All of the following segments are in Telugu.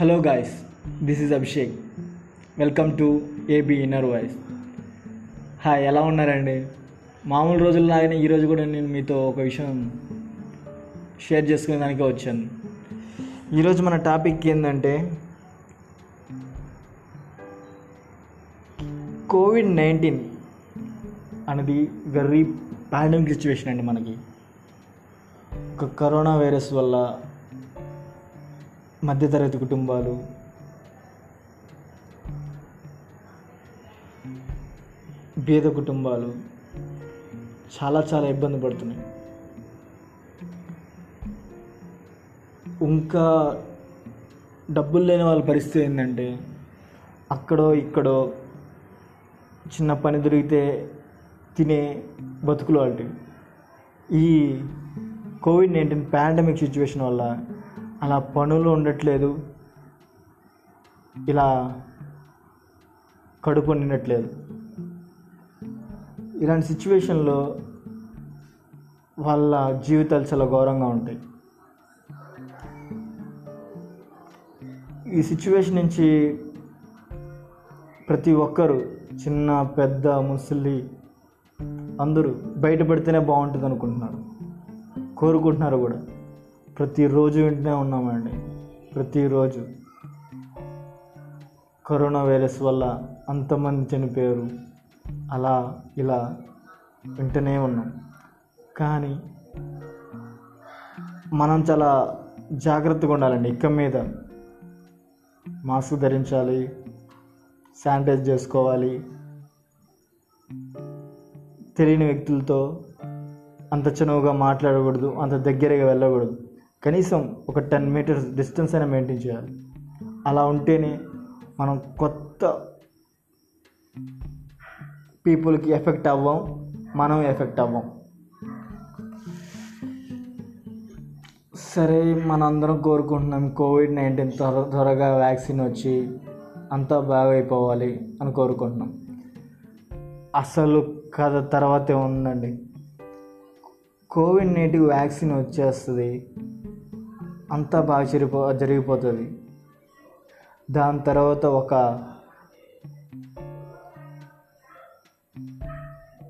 Hello guys this is Abhishek welcome to AB inner voice hi ఎలా ఉన్నారండి? మామూలు రోజుల్లాగానే ఈరోజు కూడా నేను మీతో ఒక విషయం షేర్ చేసుకునే దానికే వచ్చాను ఈరోజు మన టాపిక్ ఏంటంటే కోవిడ్ నైన్టీన్ అనేది వెరీ పాండమిక్ సిచ్యువేషన్ అండి మనకి. ఒక కరోనా వైరస్ వల్ల మధ్యతరగతి కుటుంబాలు. బీద కుటుంబాలు. చాలా చాలా ఇబ్బంది పడుతున్నాయి. ఇంకా డబ్బులు లేని వాళ్ళ పరిస్థితి ఏంటంటే అక్కడో ఇక్కడో చిన్న పని దొరికితే తినే బతుకులు వాటి ఈ కోవిడ్ నైన్టీన్ పాండమిక్ సిచ్యువేషన్ వల్ల అలా పనులు ఉండట్లేదు. ఇలా కడుపు నిండట్లేదు. ఇలాంటి సిచ్యువేషన్లో వాళ్ళ జీవితాలు చాలా ఘోరంగా ఉంటాయి. ఈ సిచ్యువేషన్ నుంచి ప్రతి ఒక్కరు చిన్న పెద్ద ముసలి అందరూ బయటపడితేనే బాగుంటుంది అనుకుంటున్నారు. కోరుకుంటున్నారు కూడా. ప్రతిరోజు వింటూనే ఉన్నామండి. ప్రతిరోజు. కరోనా వైరస్ వల్ల అంతమంది చనిపోయారు. అలా ఇలా వింటూనే ఉన్నాం. కానీ మనం చాలా జాగ్రత్తగా ఉండాలండి ఇక్క మీద. మాస్క్ ధరించాలి. శానిటైజ్ చేసుకోవాలి. తెలియని వ్యక్తులతో అంత చనువుగా మాట్లాడకూడదు అంత దగ్గరగా వెళ్ళకూడదు. కనీసం ఒక టెన్ మీటర్స్ డిస్టెన్స్ అయినా మెయింటైన్ చేయాలి. అలా ఉంటేనే మనం కొత్త పీపుల్కి ఎఫెక్ట్ అవ్వం మనం ఎఫెక్ట్ అవ్వం. సరే మనందరం కోరుకుంటున్నాం కోవిడ్ నైన్టీన్ త్వర త్వరగా వ్యాక్సిన్ వచ్చి అంతా బాగా అయిపోవాలి అని కోరుకుంటున్నాం. అసలు కథ తర్వాతే ఉందండి. కోవిడ్ నైన్టీన్ వ్యాక్సిన్ వచ్చేస్తుంది అంతా బాగా జరిగిపో జరిగిపోతుంది. దాని తర్వాత ఒక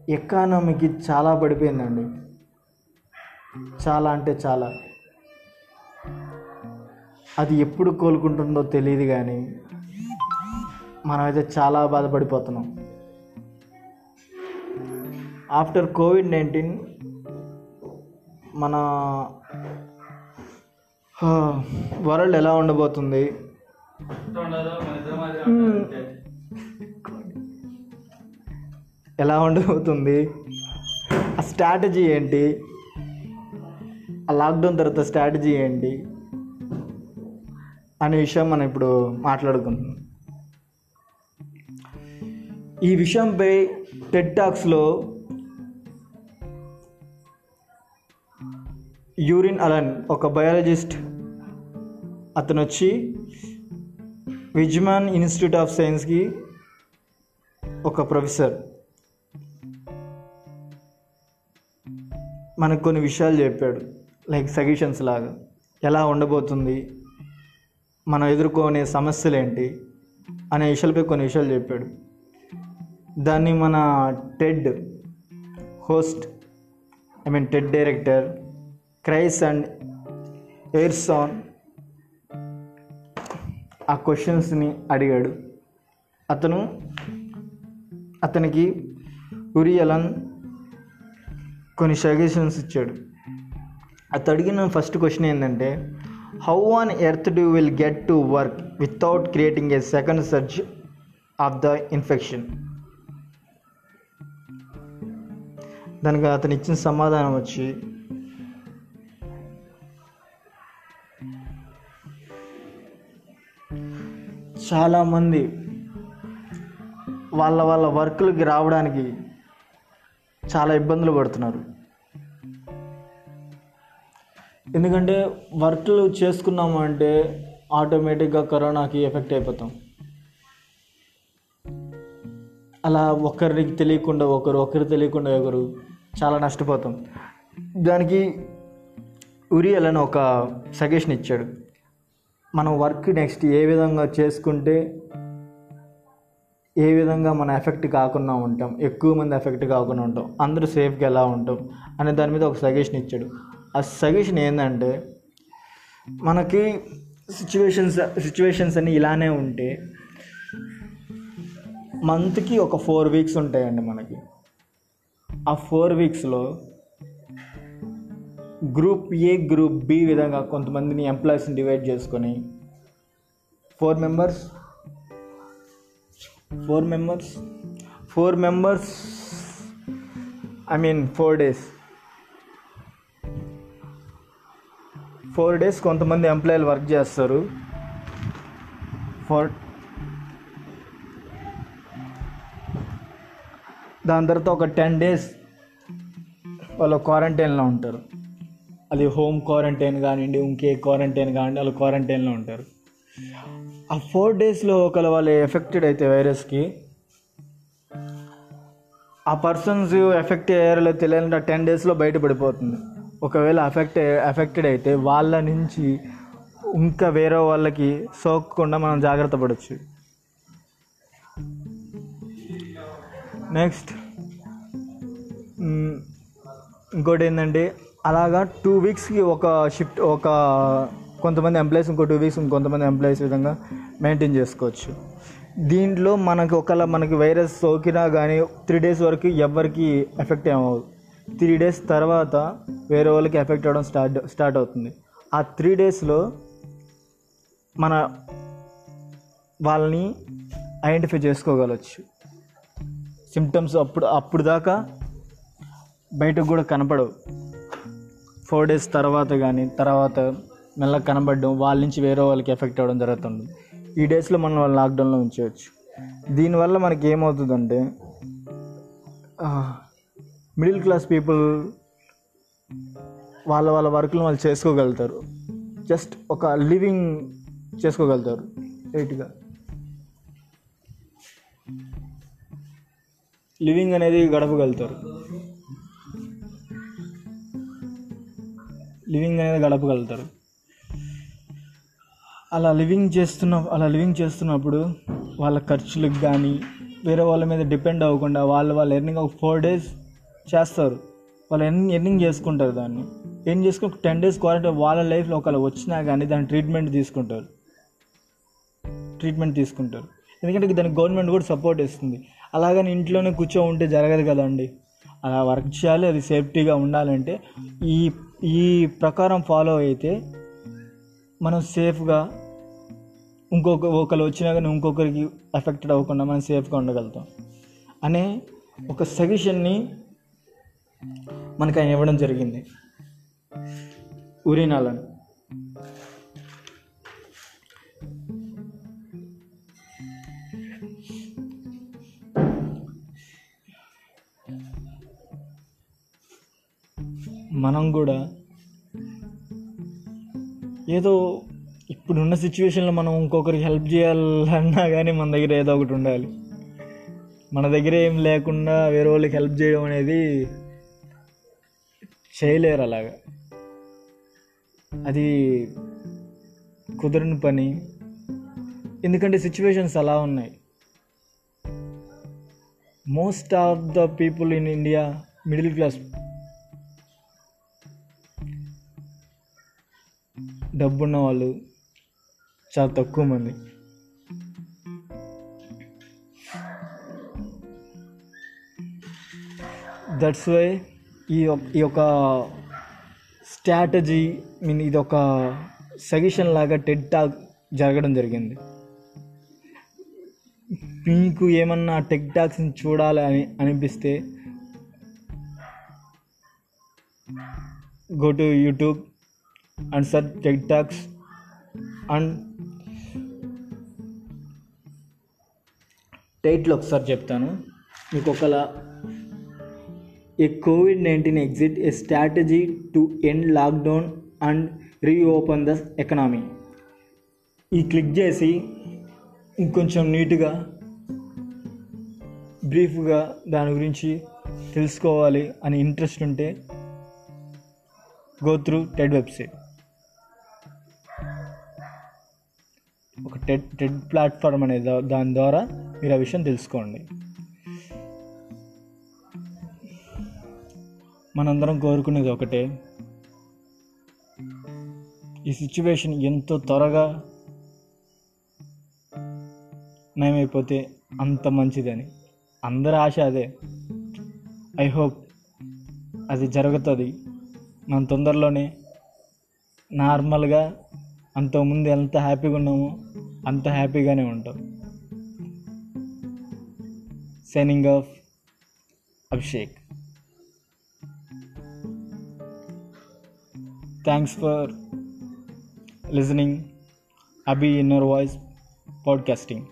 ఎకానమీకి చాలా పడిపోయిందండి. చాలా అంటే చాలా. అది ఎప్పుడు కోలుకుంటుందో తెలియదు కానీ మనమైతే చాలా బాధపడిపోతున్నాం. ఆఫ్టర్ కోవిడ్ నైన్టీన్ మన వరల్డ్ ఎలా ఉండబోతుంది? ఎలా ఉండబోతుంది? ఆ స్ట్రాటజీ ఏంటి? ఆ లాక్డౌన్ తర్వాత స్ట్రాటజీ ఏంటి? అనే విషయం మనం ఇప్పుడు మాట్లాడుకుందాం. ఈ విషయంపై టెడ్ టాక్స్లో యూరిన్ అలన్ ఒక బయాలజిస్ట్ అతను వచ్చి విజ్మాన్ ఇన్స్టిట్యూట్ ఆఫ్ సైన్స్కి ఒక ప్రొఫెసర్. మనకు కొన్ని విషయాలు చెప్పాడు. లైక్ సజెషన్స్ లాగా. ఎలా ఉండబోతుంది? మనం ఎదుర్కొనే సమస్యలు ఏంటి అనే విషయాలపై కొన్ని విషయాలు చెప్పాడు. దాన్ని మన TED host I mean TED director Chris Anderson ఆ క్వశ్చన్స్ని అడిగాడు. అతను అతనికి ఉరి అలన్ కొన్ని సజెషన్స్ ఇచ్చాడు. అతను అడిగిన ఫస్ట్ క్వశ్చన్ ఏంటంటే how on earth do will get to work without creating a second surge of the infection దానికి అతను ఇచ్చిన సమాధానం వచ్చి చాలామంది వాళ్ళ వాళ్ళ వర్క్లకి రావడానికి చాలా ఇబ్బందులు పడుతున్నారు. ఎందుకంటే వర్క్లు చేసుకున్నాము అంటే ఆటోమేటిక్గా కరోనాకి ఎఫెక్ట్ అయిపోతాం. అలా ఒకరికి తెలియకుండా ఒకరు ఒకరు తెలియకుండా ఒకరు చాలా నష్టపోతాం. దానికి ఉరి అని ఒక సజెషన్ ఇచ్చాడు. మనం వర్క్ నెక్స్ట్ ఏ విధంగా చేసుకుంటే ఏ విధంగా మన ఎఫెక్ట్ కాకుండా ఉంటాం ఎక్కువ మంది ఎఫెక్ట్ కాకుండా ఉంటాం అందరూ సేఫ్గా ఎలా ఉంటాం అనే దాని మీద ఒక సజెషన్ ఇచ్చాడు. ఆ సజెషన్ ఏంటంటే మనకి సిచ్యువేషన్స్ సిచ్యువేషన్స్ అన్నీ ఇలానే ఉంటే మంత్కి ఒక ఫోర్ వీక్స్ ఉంటాయండి మనకి. ఆ ఫోర్ వీక్స్లో గ్రూప్ ఏ గ్రూప్ బి విధంగా కొంతమందిని ఎంప్లాయీస్ని డివైడ్ చేసుకొని four members four members four members I mean four days. Four days కొంతమంది ఎంప్లాయీలు వర్క్ చేస్తారు. ఫోర్ దాని తర్వాత ఒక టెన్ డేస్ వాళ్ళు క్వారంటైన్లో ఉంటారు. అది హోమ్ క్వారంటైన్ కానివ్వండి ఇంకే క్వారంటైన్ కానివ్వండి వాళ్ళు క్వారంటైన్లో ఉంటారు. ఆ ఫోర్ డేస్లో ఒకవేళ వాళ్ళు ఎఫెక్టెడ్ అయితే వైరస్కి ఆ పర్సన్స్ ఎఫెక్ట్ అయ్యారో తెలియాలంటే టెన్ డేస్లో బయటపడిపోతుంది. ఒకవేళ అఫెక్ట్ ఎఫెక్టెడ్ అయితే వాళ్ళ నుంచి ఇంకా వేరే వాళ్ళకి సోకకుండా మనం జాగ్రత్త పడవచ్చు నెక్స్ట్ ఇంకోటి ఏంటంటే అలాగా టూ వీక్స్కి ఒక షిఫ్ట్ ఒక కొంతమంది ఎంప్లాయీస్ ఇంకో టూ వీక్స్ ఇంకొంతమంది ఎంప్లాయీస్ విధంగా మెయింటైన్ చేసుకోవచ్చు. దీంట్లో మనకి ఒకవేళ మనకి వైరస్ సోకినా కానీ త్రీ డేస్ వరకు ఎవరికి ఎఫెక్ట్ ఏమవు త్రీ డేస్ తర్వాత వేరే వాళ్ళకి ఎఫెక్ట్ అవ్వడం స్టార్ట్ స్టార్ట్ అవుతుంది. ఆ త్రీ డేస్లో మన వాళ్ళని ఐడెంటిఫై చేసుకోగలచ్చు. సిమ్టమ్స్ అప్పుడు అప్పుడు దాకా బయటకు కూడా కనపడవు. ఫోర్ డేస్ తర్వాత కానీ తర్వాత మెల్లగా కనబడడం వాళ్ళ నుంచి వేరే వాళ్ళకి ఎఫెక్ట్ అవ్వడం జరుగుతుంది. ఈ డేస్లో మనం వాళ్ళు లాక్డౌన్లో ఉంచవచ్చు దీనివల్ల మనకి ఏమవుతుందంటే మిడిల్ క్లాస్ పీపుల్ వాళ్ళ వాళ్ళ వర్క్లు వాళ్ళు చేసుకోగలుగుతారు. జస్ట్ ఒక లివింగ్ చేసుకోగలుగుతారు రైట్గా లివింగ్ అనేది గడపగలుగుతారు. లివింగ్ అనేది గడపగలుగుతారు. అలా లివింగ్ చేస్తున్న అలా లివింగ్ చేస్తున్నప్పుడు వాళ్ళ ఖర్చులకు కానీ వేరే వాళ్ళ మీద డిపెండ్ అవ్వకుండా వాళ్ళు వాళ్ళ ఎర్నింగ్ ఒక ఫోర్ డేస్ చేస్తారు. వాళ్ళు ఎర్నింగ్ ఎర్నింగ్ చేసుకుంటారు దాన్ని. ఏం చేసుకుని టెన్ డేస్ క్వారంటైన్ వాళ్ళ లైఫ్లో ఒకవేళ వచ్చినా కానీ దాని ట్రీట్మెంట్ తీసుకుంటారు. ట్రీట్మెంట్ తీసుకుంటారు. ఎందుకంటే దానికి గవర్నమెంట్ కూడా సపోర్ట్ ఇస్తుంది. అలాగని ఇంట్లోనే కూర్చో ఉంటే జరగదు కదండి. అలా వర్క్ చేయాలి అది సేఫ్టీగా ఉండాలంటే ఈ ఈ ప్రకారం ఫాలో అయితే మనం సేఫ్గా ఇంకొక ఒకరు వచ్చినా కానీ ఇంకొకరికి ఎఫెక్టెడ్ అవ్వకుండా మనం సేఫ్గా ఉండగలుగుతాం. అనే ఒక సజెషన్ని మనకు ఆయన ఇవ్వడం జరిగింది. ఉరినాలను మనం కూడా ఏదో ఇప్పుడున్న సిచ్యువేషన్లో మనం ఇంకొకరికి హెల్ప్ చేయాలన్నా కానీ మన దగ్గర ఏదో ఒకటి ఉండాలి. మన దగ్గర ఏం లేకుండా వేరే వాళ్ళకి హెల్ప్ చేయడం అనేది చేయలేరు అలాగా. అది కుదరని పని. ఎందుకంటే సిచ్యువేషన్స్ అలా ఉన్నాయి. Most of the people in India middle class డబ్బున్న వాళ్ళు చాలా తక్కువ మంది. దట్స్ వై ఈ ఈ యొక్క స్ట్రాటజీ మీన్ ఇది ఒక సజెషన్ లాగా టెడ్ టాక్ జరగడం జరిగింది. మీకు ఏమన్నా టెక్ టాక్స్ని చూడాలి అని అనిపిస్తే go to YouTube and search tech talks and title ఒకసారి చెప్తాను. మీకు ఒకలా a COVID nineteen exit a strategy to end lockdown and reopen the economy. ఈ క్లిక్ చేసి ఇంకొంచెం నీట్గా బ్రీఫ్గా దాని గురించి తెలుసుకోవాలి అని ఇంట్రెస్ట్ ఉంటే go through TED website. TED TED platform అనే దాని ద్వారా మీరు ఆ విషయం తెలుసుకోండి. మనందరం కోరుకునేది ఒకటే. ఈ సిచ్యువేషన్ ఎంతో త్వరగా నయమైపోతే అంత మంచిదని. అందరి ఆశ అదే. ఐ హోప్ అది జరుగుతుంది. మనం తొందరలోనే నార్మల్గా అంతకుముందు ఎంత హ్యాపీగా ఉన్నామో అంత హ్యాపీగానే ఉంటాం. Signing off Abhishek thanks for listening AB inner voice podcasting